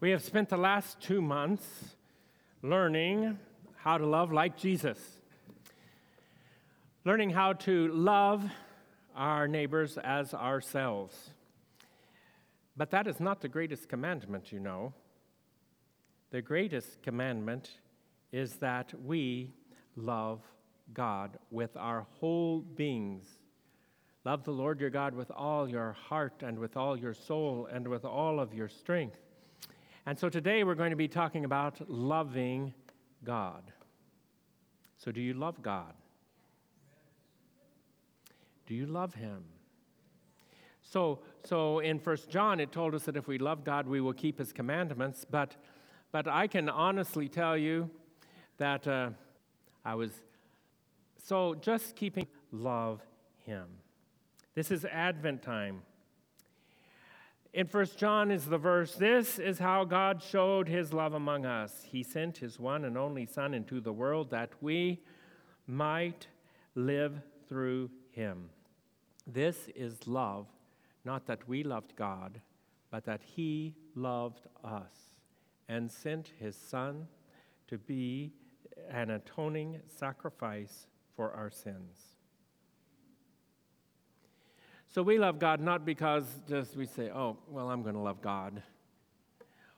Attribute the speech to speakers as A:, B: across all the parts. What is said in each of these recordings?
A: We have spent the last two months learning how to love like Jesus, learning how to love our neighbors as ourselves. But that is not the greatest commandment, you know. The greatest commandment is that we love God with our whole beings. Love the Lord your God with all your heart and with all your soul and with all of your strength. And so today we're going to be talking about loving God. So, do you love God? Do you love Him? So, so in First John, it told us that if we love God, we will keep His commandments. But, but I can honestly tell you that uh, I was so just keeping love Him. This is Advent time. In First John is the verse, This is how God showed his love among us. He sent his one and only Son into the world that we might live through him. This is love, not that we loved God, but that he loved us and sent his Son to be an atoning sacrifice for our sins. So we love God not because just we say, oh, well, I'm going to love God.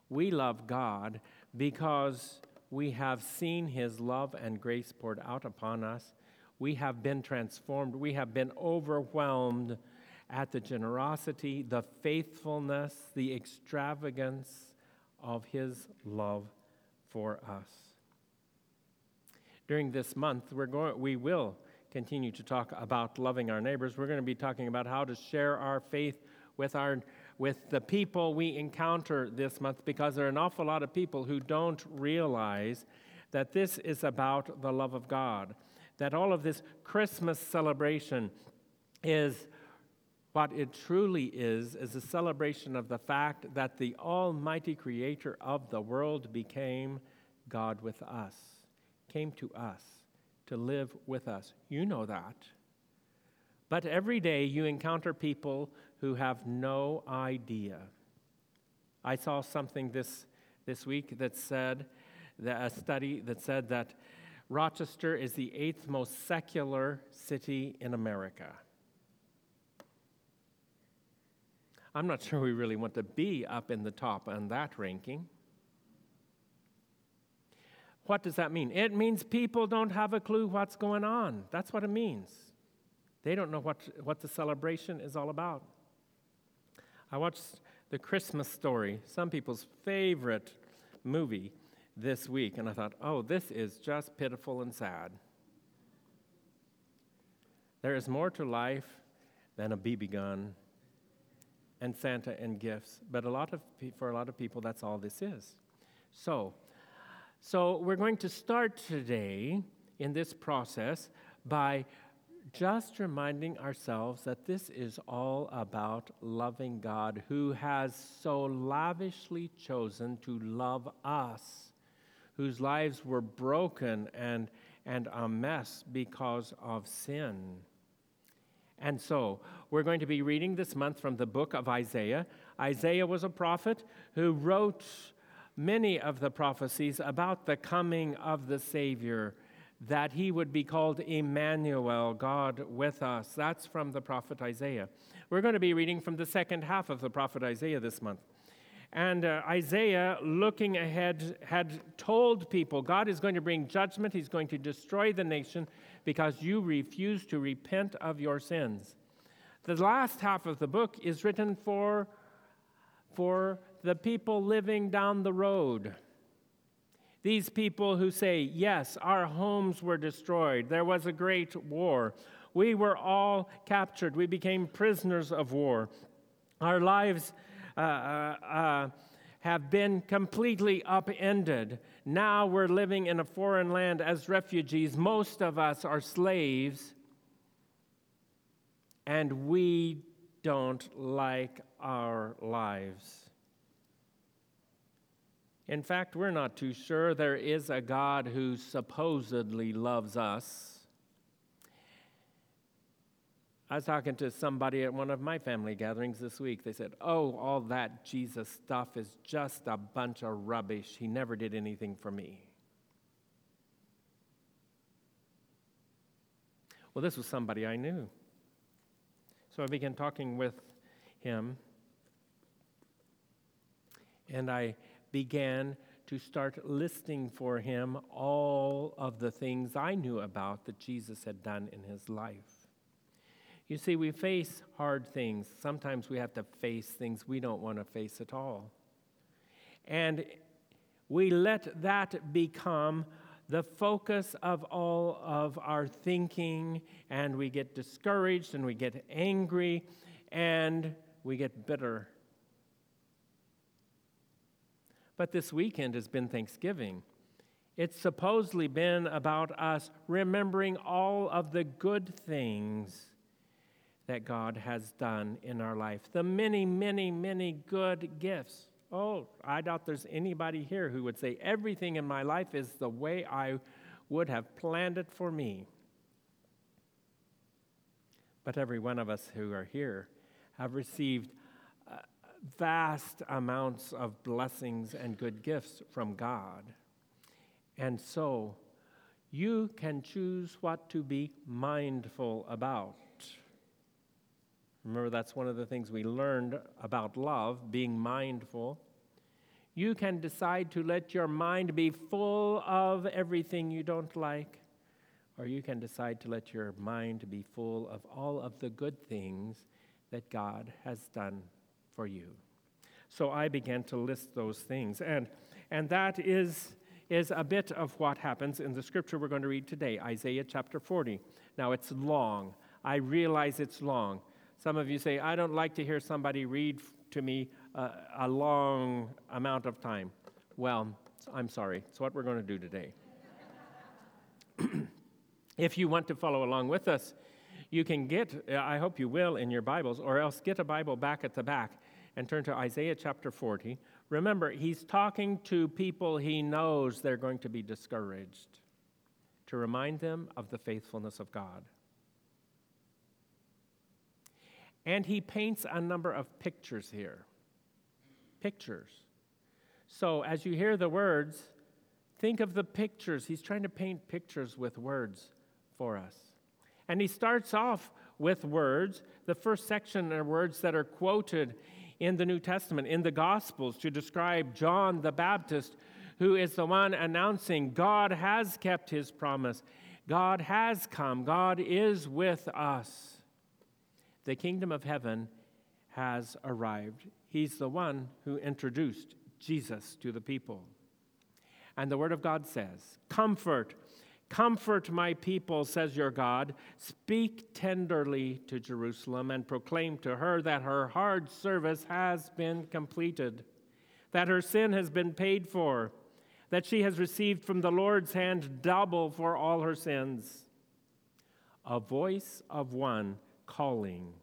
A: We love God because we have seen his love and grace poured out upon us. We have been transformed. We have been overwhelmed at the generosity, the faithfulness, the extravagance of his love for us. During this month, we're going, we will continue to talk about loving our neighbors, we're going to be talking about how to share our faith with our with the people we encounter this month because there are an awful lot of people who don't realize that this is about the love of God. That all of this Christmas celebration is what it truly is is a celebration of the fact that the almighty creator of the world became God with us, came to us to live with us. You know that. But every day you encounter people who have no idea. I saw something this, this week that said, that, a study that said that Rochester is the eighth most secular city in America. I'm not sure we really want to be up in the top on that ranking. What does that mean? It means people don't have a clue what's going on. That's what it means. They don't know what, what the celebration is all about. I watched The Christmas Story, some people's favorite movie this week, and I thought, oh, this is just pitiful and sad. There is more to life than a BB gun and Santa and gifts, but a lot of, for a lot of people, that's all this is. So, so, we're going to start today in this process by just reminding ourselves that this is all about loving God who has so lavishly chosen to love us, whose lives were broken and, and a mess because of sin. And so, we're going to be reading this month from the book of Isaiah. Isaiah was a prophet who wrote many of the prophecies about the coming of the Savior, that he would be called Emmanuel, God with us. That's from the prophet Isaiah. We're going to be reading from the second half of the prophet Isaiah this month. And uh, Isaiah, looking ahead, had told people God is going to bring judgment, He's going to destroy the nation because you refuse to repent of your sins. The last half of the book is written for, for the people living down the road. These people who say, Yes, our homes were destroyed. There was a great war. We were all captured. We became prisoners of war. Our lives uh, uh, uh, have been completely upended. Now we're living in a foreign land as refugees. Most of us are slaves, and we don't like our lives. In fact, we're not too sure there is a God who supposedly loves us. I was talking to somebody at one of my family gatherings this week. They said, Oh, all that Jesus stuff is just a bunch of rubbish. He never did anything for me. Well, this was somebody I knew. So I began talking with him, and I began to start listing for him all of the things I knew about that Jesus had done in his life. You see, we face hard things. Sometimes we have to face things we don't want to face at all. And we let that become the focus of all of our thinking, and we get discouraged and we get angry and we get bitter. But this weekend has been Thanksgiving. It's supposedly been about us remembering all of the good things that God has done in our life, the many, many, many good gifts. Oh, I doubt there's anybody here who would say everything in my life is the way I would have planned it for me. But every one of us who are here have received vast amounts of blessings and good gifts from God. And so you can choose what to be mindful about. Remember, that's one of the things we learned about love, being mindful. You can decide to let your mind be full of everything you don't like, or you can decide to let your mind be full of all of the good things that God has done for you. So I began to list those things. And, and that is, is a bit of what happens in the scripture we're going to read today, Isaiah chapter 40. Now, it's long. I realize it's long. Some of you say, I don't like to hear somebody read to me a, a long amount of time. Well, I'm sorry. It's what we're going to do today. if you want to follow along with us, you can get, I hope you will, in your Bibles, or else get a Bible back at the back and turn to Isaiah chapter 40. Remember, he's talking to people he knows they're going to be discouraged, to remind them of the faithfulness of God. And he paints a number of pictures here. Pictures. So as you hear the words, think of the pictures. He's trying to paint pictures with words for us. And he starts off with words. The first section are words that are quoted in the New Testament, in the Gospels, to describe John the Baptist, who is the one announcing God has kept his promise. God has come. God is with us the kingdom of heaven has arrived. He's the one who introduced Jesus to the people. And the Word of God says, Comfort, comfort my people, says your God. Speak tenderly to Jerusalem and proclaim to her that her hard service has been completed, that her sin has been paid for, that she has received from the Lord's hand double for all her sins. A voice of one calling.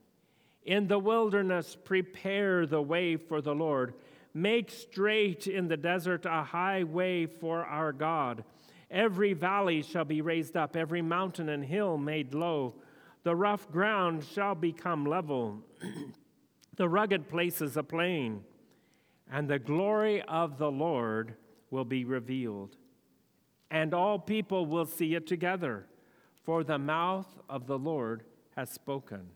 A: In the wilderness, prepare the way for the Lord. Make straight in the desert a highway for our God. Every valley shall be raised up, every mountain and hill made low. The rough ground shall become level, the rugged places a plain, and the glory of the Lord will be revealed. And all people will see it together, for the mouth of the Lord has spoken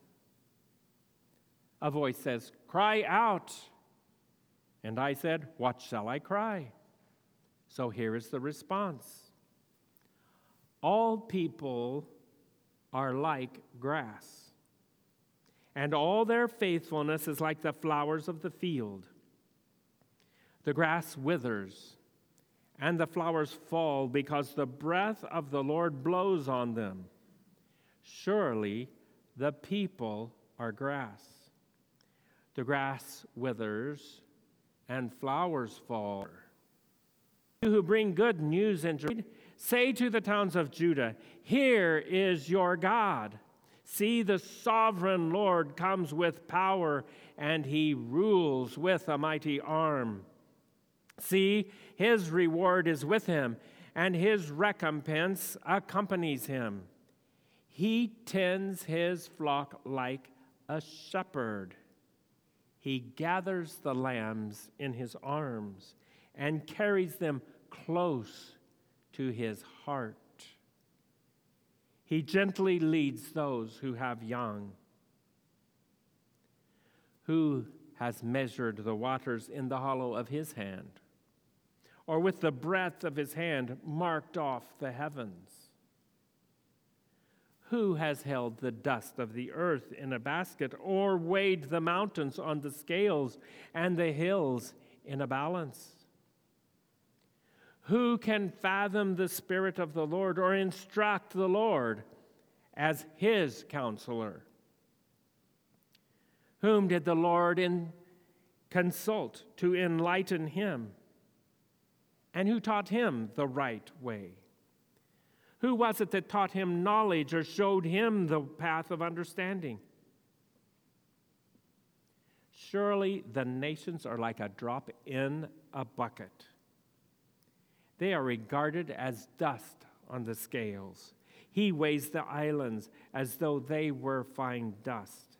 A: a voice says, Cry out. And I said, What shall I cry? So here is the response All people are like grass, and all their faithfulness is like the flowers of the field. The grass withers, and the flowers fall because the breath of the Lord blows on them. Surely the people are grass. The grass withers and flowers fall. You who bring good news and say to the towns of Judah, Here is your God. See, the sovereign Lord comes with power, and he rules with a mighty arm. See, his reward is with him, and his recompense accompanies him. He tends his flock like a shepherd. He gathers the lambs in his arms and carries them close to his heart. He gently leads those who have young. Who has measured the waters in the hollow of his hand, or with the breadth of his hand marked off the heavens? Who has held the dust of the earth in a basket, or weighed the mountains on the scales and the hills in a balance? Who can fathom the Spirit of the Lord or instruct the Lord as his counselor? Whom did the Lord in consult to enlighten him? And who taught him the right way? Who was it that taught him knowledge or showed him the path of understanding? Surely the nations are like a drop in a bucket they are regarded as dust on the scales. He weighs the islands as though they were fine dust.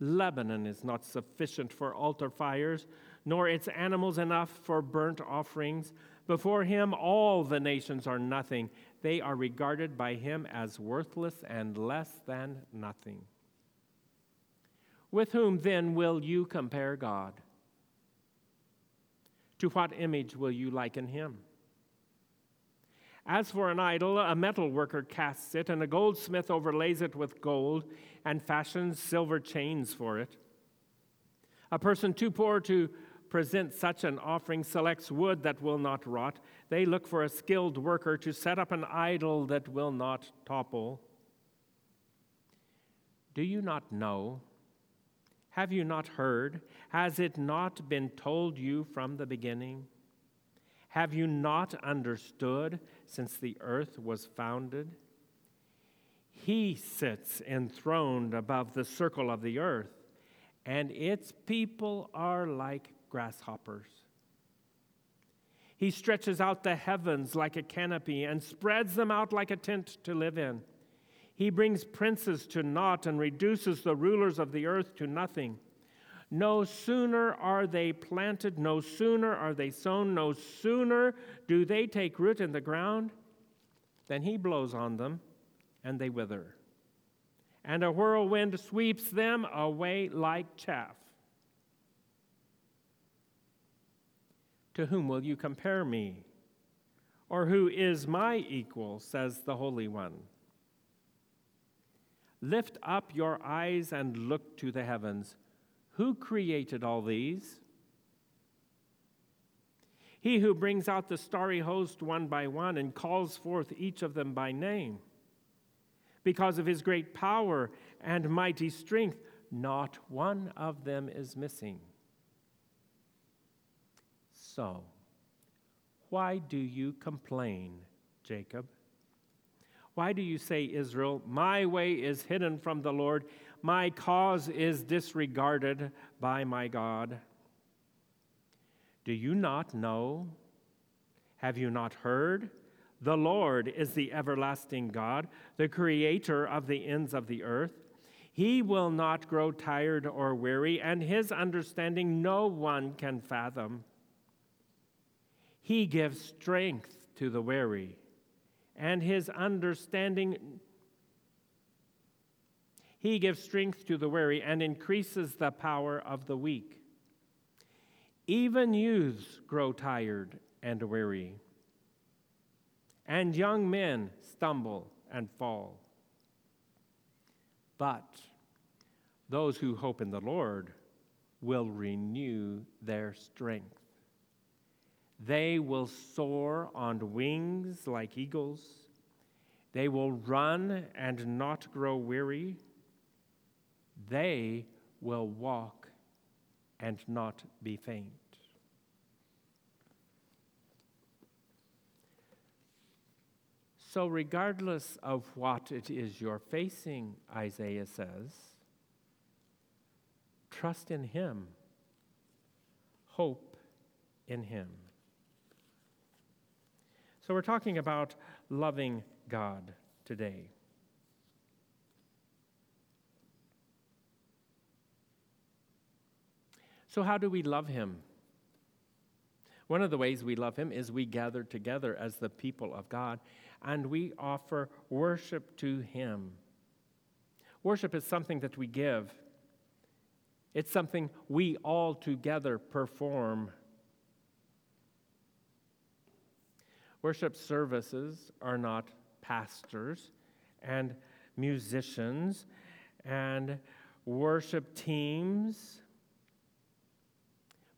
A: Lebanon is not sufficient for altar fires, nor its animals enough for burnt offerings. Before him, all the nations are nothing. They are regarded by him as worthless and less than nothing. With whom then will you compare God? To what image will you liken him? As for an idol, a metal worker casts it, and a goldsmith overlays it with gold and fashions silver chains for it. A person too poor to present such an offering selects wood that will not rot. They look for a skilled worker to set up an idol that will not topple. Do you not know? Have you not heard? Has it not been told you from the beginning? Have you not understood since the earth was founded? He sits enthroned above the circle of the earth, and its people are like grasshoppers. He stretches out the heavens like a canopy and spreads them out like a tent to live in. He brings princes to naught and reduces the rulers of the earth to nothing. No sooner are they planted, no sooner are they sown, no sooner do they take root in the ground than he blows on them and they wither. And a whirlwind sweeps them away like chaff. To whom will you compare me? Or who is my equal, says the Holy One? Lift up your eyes and look to the heavens. Who created all these? He who brings out the starry host one by one and calls forth each of them by name. Because of his great power and mighty strength, not one of them is missing. So, why do you complain, Jacob? Why do you say, Israel, my way is hidden from the Lord? My cause is disregarded by my God. Do you not know? Have you not heard? The Lord is the everlasting God, the creator of the ends of the earth. He will not grow tired or weary, and his understanding no one can fathom. He gives strength to the weary, and his understanding he gives strength to the weary and increases the power of the weak. Even youths grow tired and weary, and young men stumble and fall. But those who hope in the Lord will renew their strength. They will soar on wings like eagles. They will run and not grow weary they will walk and not be faint. So, regardless of what it is you're facing, Isaiah says, trust in Him, hope in Him. So we're talking about loving God today. So, how do we love Him? One of the ways we love Him is we gather together as the people of God and we offer worship to Him. Worship is something that we give, it's something we all together perform. Worship services are not pastors and musicians and worship teams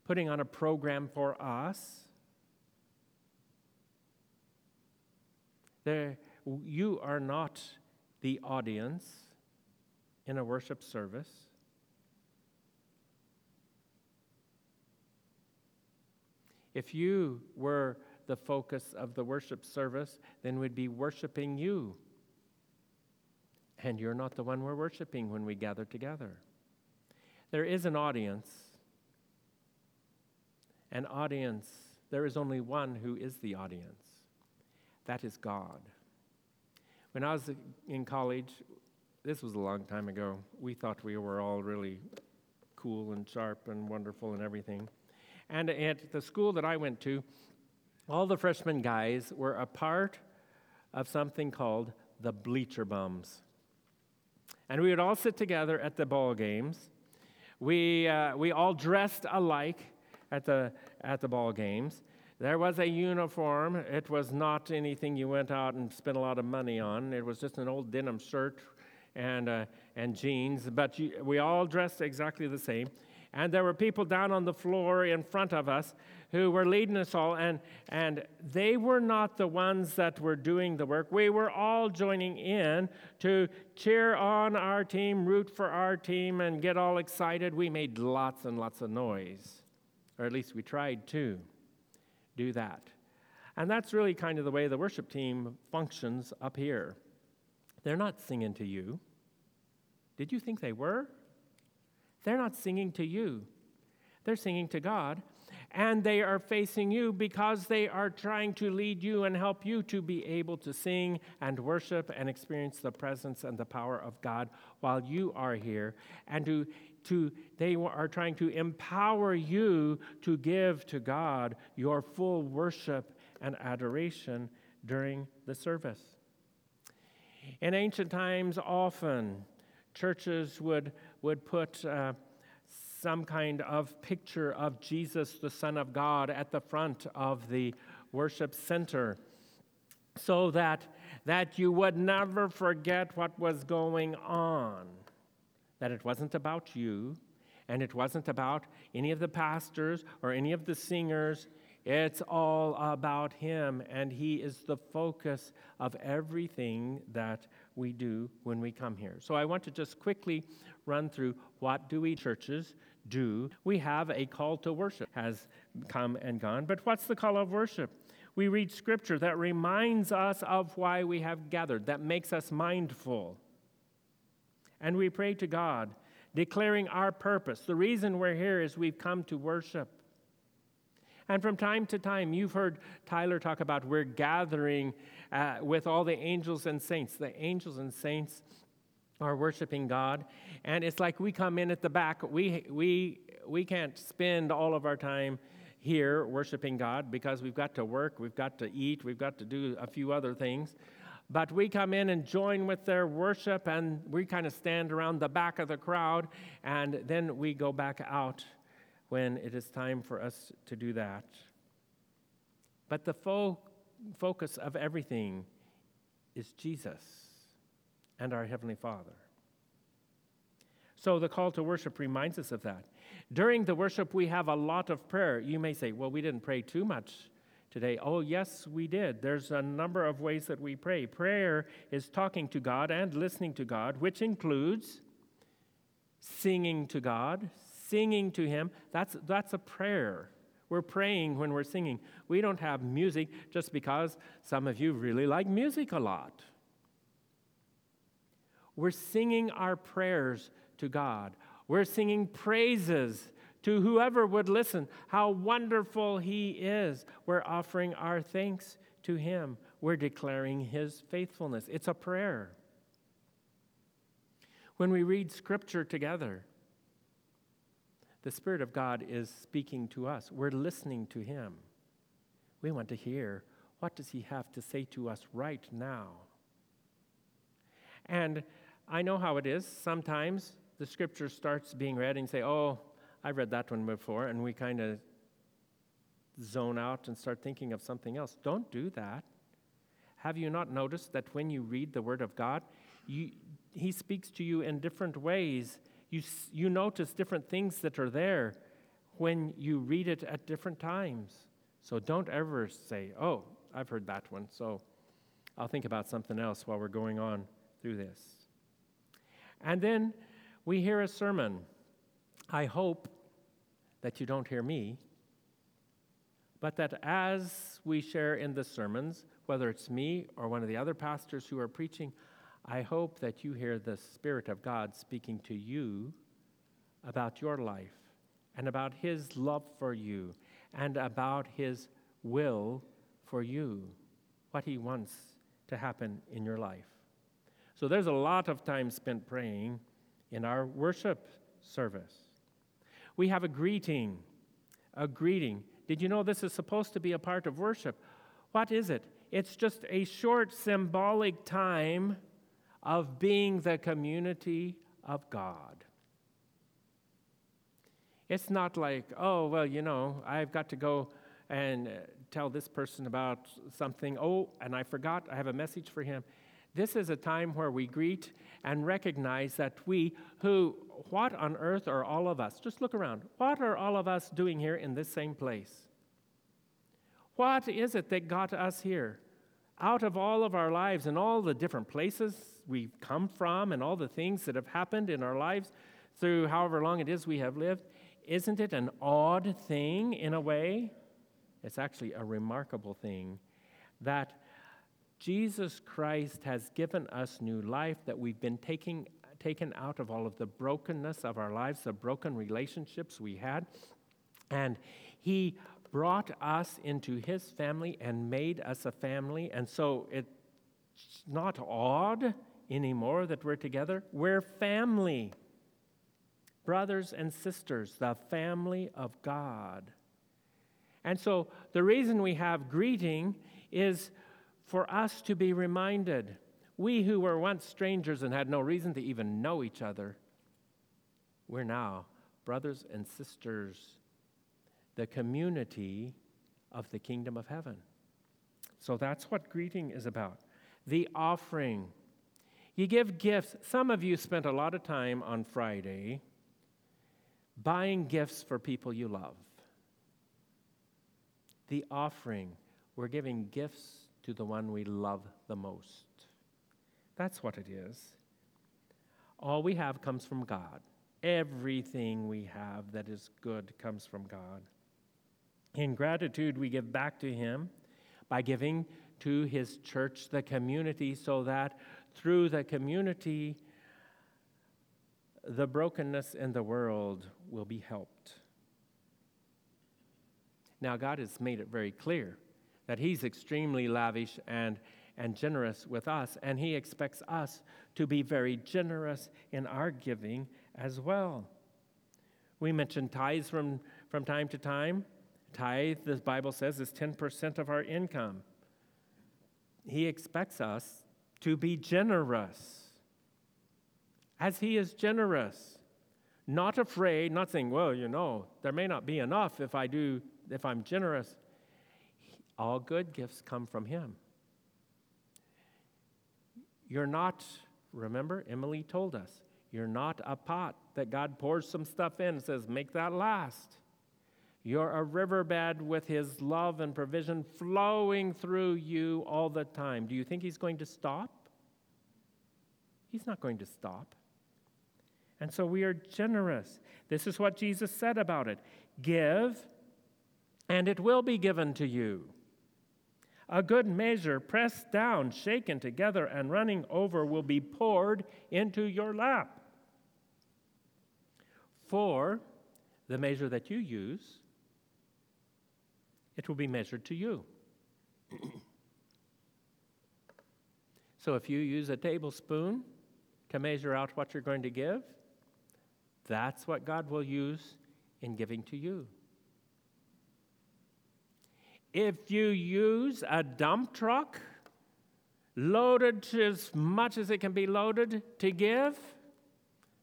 A: putting on a program for us. There, you are not the audience in a worship service. If you were the focus of the worship service, then we'd be worshiping you. And you're not the one we're worshiping when we gather together. There is an audience. An audience, there is only one who is the audience. That is God. When I was in college, this was a long time ago, we thought we were all really cool and sharp and wonderful and everything. And at the school that I went to, all the freshman guys were a part of something called the bleacher bums. And we would all sit together at the ball games. We, uh, we all dressed alike at the, at the ball games. There was a uniform. It was not anything you went out and spent a lot of money on. It was just an old denim shirt and, uh, and jeans, but you, we all dressed exactly the same. And there were people down on the floor in front of us who were leading us all, and, and they were not the ones that were doing the work. We were all joining in to cheer on our team, root for our team, and get all excited. We made lots and lots of noise, or at least we tried to do that. And that's really kind of the way the worship team functions up here. They're not singing to you. Did you think they were? They're not singing to you, they're singing to God. And they are facing you because they are trying to lead you and help you to be able to sing and worship and experience the presence and the power of God while you are here. And to, to, they are trying to empower you to give to God your full worship and adoration during the service. In ancient times, often churches would, would put uh, some kind of picture of Jesus, the Son of God, at the front of the worship center so that, that you would never forget what was going on. That it wasn't about you, and it wasn't about any of the pastors or any of the singers. It's all about Him, and He is the focus of everything that we do when we come here. So I want to just quickly run through what do we churches do. We have a call to worship has come and gone, but what's the call of worship? We read scripture that reminds us of why we have gathered, that makes us mindful. And we pray to God, declaring our purpose. The reason we're here is we've come to worship. And from time to time, you've heard Tyler talk about we're gathering uh, with all the angels and saints. The angels and saints are worshiping God. And it's like we come in at the back. We, we, we can't spend all of our time here worshiping God because we've got to work, we've got to eat, we've got to do a few other things. But we come in and join with their worship, and we kind of stand around the back of the crowd, and then we go back out when it is time for us to do that. But the fo- focus of everything is Jesus and our Heavenly Father. So the call to worship reminds us of that. During the worship, we have a lot of prayer. You may say, well, we didn't pray too much today. Oh, yes, we did. There's a number of ways that we pray. Prayer is talking to God and listening to God, which includes singing to God, singing to Him, that's, that's a prayer. We're praying when we're singing. We don't have music just because some of you really like music a lot. We're singing our prayers to God. We're singing praises to whoever would listen, how wonderful He is. We're offering our thanks to Him. We're declaring His faithfulness. It's a prayer. When we read Scripture together, The Spirit of God is speaking to us. We're listening to Him. We want to hear what does He have to say to us right now. And I know how it is. Sometimes the Scripture starts being read and you say, "Oh, I've read that one before," and we kind of zone out and start thinking of something else. Don't do that. Have you not noticed that when you read the Word of God, you, He speaks to you in different ways? You, you notice different things that are there when you read it at different times. So don't ever say, Oh, I've heard that one, so I'll think about something else while we're going on through this. And then we hear a sermon. I hope that you don't hear me, but that as we share in the sermons, whether it's me or one of the other pastors who are preaching, I hope that you hear the Spirit of God speaking to you about your life and about His love for you and about His will for you, what He wants to happen in your life. So there's a lot of time spent praying in our worship service. We have a greeting, a greeting. Did you know this is supposed to be a part of worship? What is it? It's just a short symbolic time of being the community of God. It's not like, oh, well, you know, I've got to go and uh, tell this person about something. Oh, and I forgot, I have a message for him. This is a time where we greet and recognize that we, who, what on earth are all of us? Just look around. What are all of us doing here in this same place? What is it that got us here? Out of all of our lives and all the different places we've come from and all the things that have happened in our lives through however long it is we have lived, isn't it an odd thing in a way? It's actually a remarkable thing that Jesus Christ has given us new life, that we've been taking, taken out of all of the brokenness of our lives, the broken relationships we had. And He brought us into His family and made us a family. And so it's not odd anymore that we're together. We're family. Brothers and sisters, the family of God. And so the reason we have greeting is for us to be reminded. We who were once strangers and had no reason to even know each other, we're now brothers and sisters, the community of the kingdom of heaven. So that's what greeting is about. The offering. You give gifts. Some of you spent a lot of time on Friday buying gifts for people you love. The offering. We're giving gifts to the one we love the most. That's what it is. All we have comes from God. Everything we have that is good comes from God. In gratitude, we give back to Him by giving to His church, the community, so that through the community, the brokenness in the world will be helped. Now, God has made it very clear that He's extremely lavish and, and generous with us, and He expects us to be very generous in our giving as well. We mention tithes from, from time to time. Tithe, the Bible says, is 10% of our income. He expects us to be generous, as He is generous. Not afraid, not saying, well, you know, there may not be enough if I do, if I'm generous. All good gifts come from Him. You're not, remember, Emily told us, you're not a pot that God pours some stuff in and says, make that last. You're a riverbed with His love and provision flowing through you all the time. Do you think He's going to stop? He's not going to stop. And so we are generous. This is what Jesus said about it Give, and it will be given to you a good measure, pressed down, shaken together, and running over, will be poured into your lap. For the measure that you use, it will be measured to you. so if you use a tablespoon to measure out what you're going to give, that's what God will use in giving to you. If you use a dump truck loaded as much as it can be loaded to give,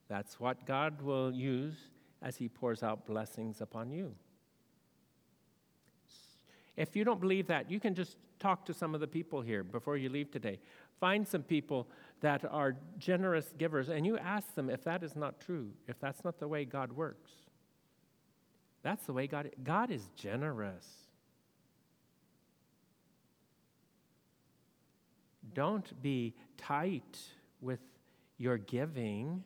A: that's what God will use as He pours out blessings upon you. If you don't believe that, you can just talk to some of the people here before you leave today. Find some people that are generous givers and you ask them if that is not true, if that's not the way God works. That's the way God God is generous. Don't be tight with your giving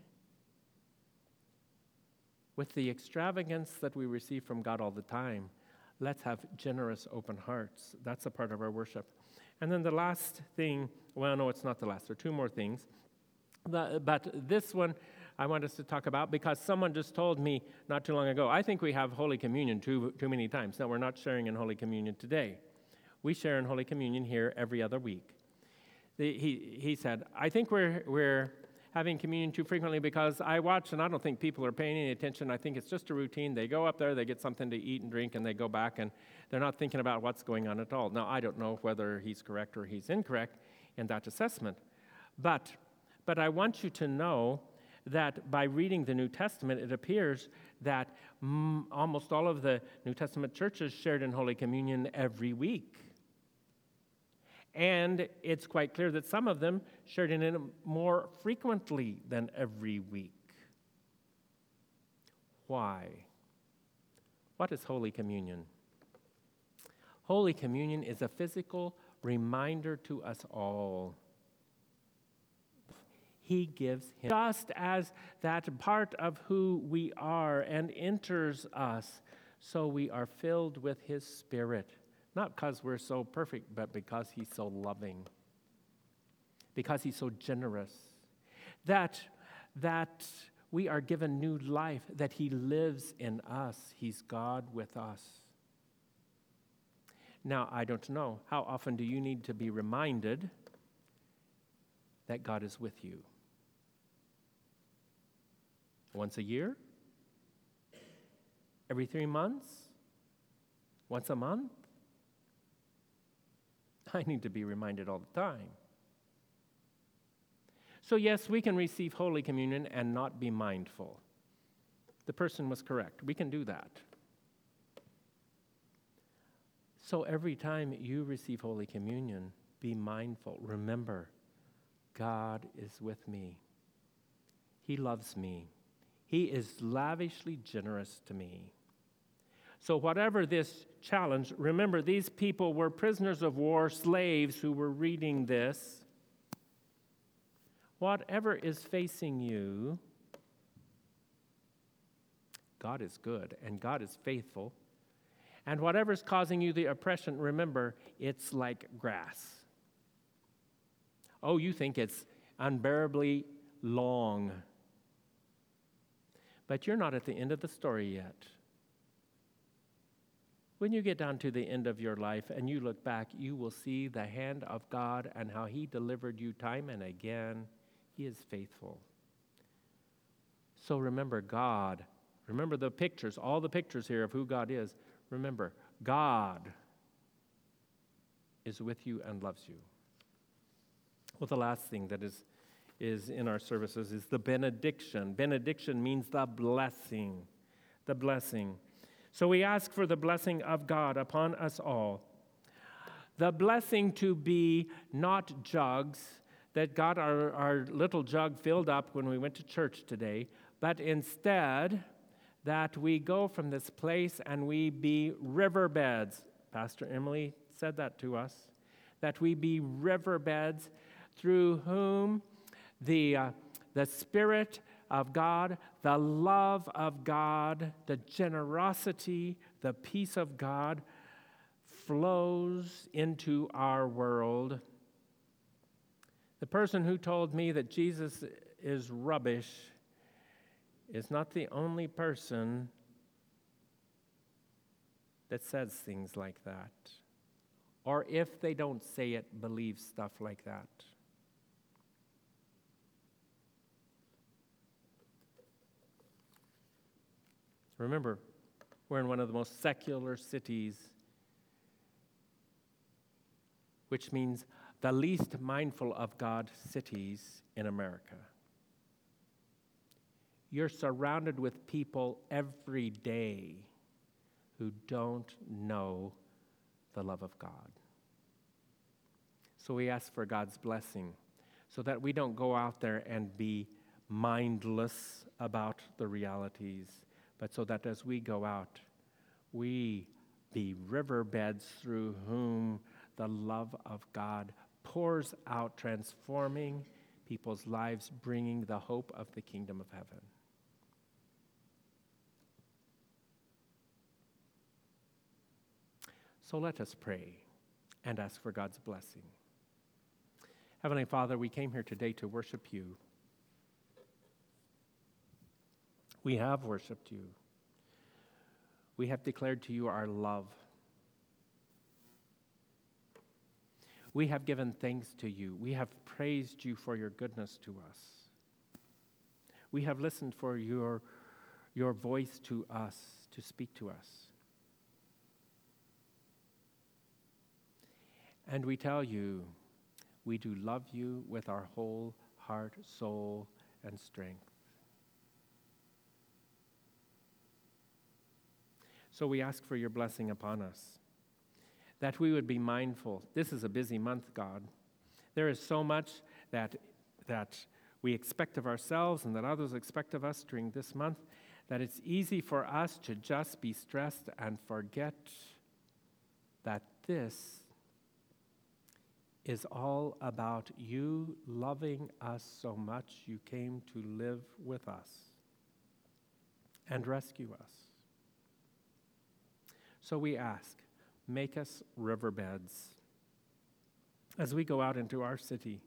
A: with the extravagance that we receive from God all the time let's have generous, open hearts. That's a part of our worship. And then the last thing, well, no, it's not the last. There are two more things. but this one I want us to talk about because someone just told me not too long ago, I think we have Holy Communion too, too many times. No, we're not sharing in Holy Communion today. We share in Holy Communion here every other week. The, he, he said, I think we're, we're having communion too frequently because I watch and I don't think people are paying any attention. I think it's just a routine. They go up there, they get something to eat and drink, and they go back, and they're not thinking about what's going on at all. Now, I don't know whether he's correct or he's incorrect in that assessment. But, but I want you to know that by reading the New Testament, it appears that mm, almost all of the New Testament churches shared in Holy Communion every week. And it's quite clear that some of them shared in it more frequently than every week. Why? What is Holy Communion? Holy Communion is a physical reminder to us all. He gives Him just as that part of who we are and enters us, so we are filled with His Spirit. Not because we're so perfect, but because He's so loving, because He's so generous. That, that we are given new life, that He lives in us. He's God with us. Now, I don't know. How often do you need to be reminded that God is with you? Once a year? Every three months? Once a month? I need to be reminded all the time. So, yes, we can receive Holy Communion and not be mindful. The person was correct. We can do that. So, every time you receive Holy Communion, be mindful. Remember, God is with me. He loves me. He is lavishly generous to me. So, whatever this challenge, remember these people were prisoners of war, slaves who were reading this. Whatever is facing you, God is good and God is faithful. And whatever's causing you the oppression, remember, it's like grass. Oh, you think it's unbearably long. But you're not at the end of the story yet. When you get down to the end of your life and you look back, you will see the hand of God and how He delivered you time and again. He is faithful. So remember God. Remember the pictures, all the pictures here of who God is. Remember, God is with you and loves you. Well, the last thing that is, is in our services is the benediction. Benediction means the blessing. The blessing. So we ask for the blessing of God upon us all. The blessing to be not jugs that got our, our little jug filled up when we went to church today, but instead that we go from this place and we be riverbeds. Pastor Emily said that to us. That we be riverbeds through whom the, uh, the Spirit of God, the love of God, the generosity, the peace of God flows into our world. The person who told me that Jesus is rubbish is not the only person that says things like that. Or if they don't say it, believe stuff like that. Remember, We're in one of the most secular cities, which means the least mindful of God cities in America. You're surrounded with people every day who don't know the love of God. So we ask for God's blessing so that we don't go out there and be mindless about the realities, but so that as we go out, we be riverbeds through whom the love of God pours out, transforming people's lives, bringing the hope of the kingdom of heaven. So let us pray and ask for God's blessing. Heavenly Father, we came here today to worship you. We have worshiped you. We have declared to you our love. We have given thanks to you. We have praised you for your goodness to us. We have listened for your, your voice to us, to speak to us. And we tell you, we do love you with our whole heart, soul, and strength. So we ask for your blessing upon us, that we would be mindful. This is a busy month, God. There is so much that, that we expect of ourselves and that others expect of us during this month that it's easy for us to just be stressed and forget that this is all about you loving us so much you came to live with us and rescue us. So we ask, make us riverbeds as we go out into our city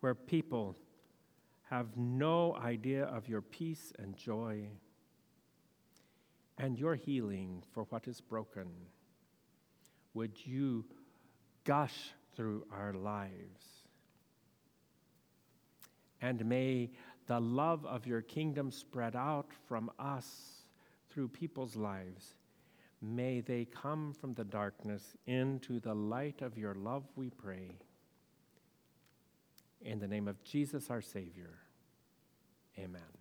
A: where people have no idea of your peace and joy and your healing for what is broken. Would you gush through our lives. And may the love of your kingdom spread out from us through people's lives. May they come from the darkness into the light of your love, we pray. In the name of Jesus, our Savior, amen.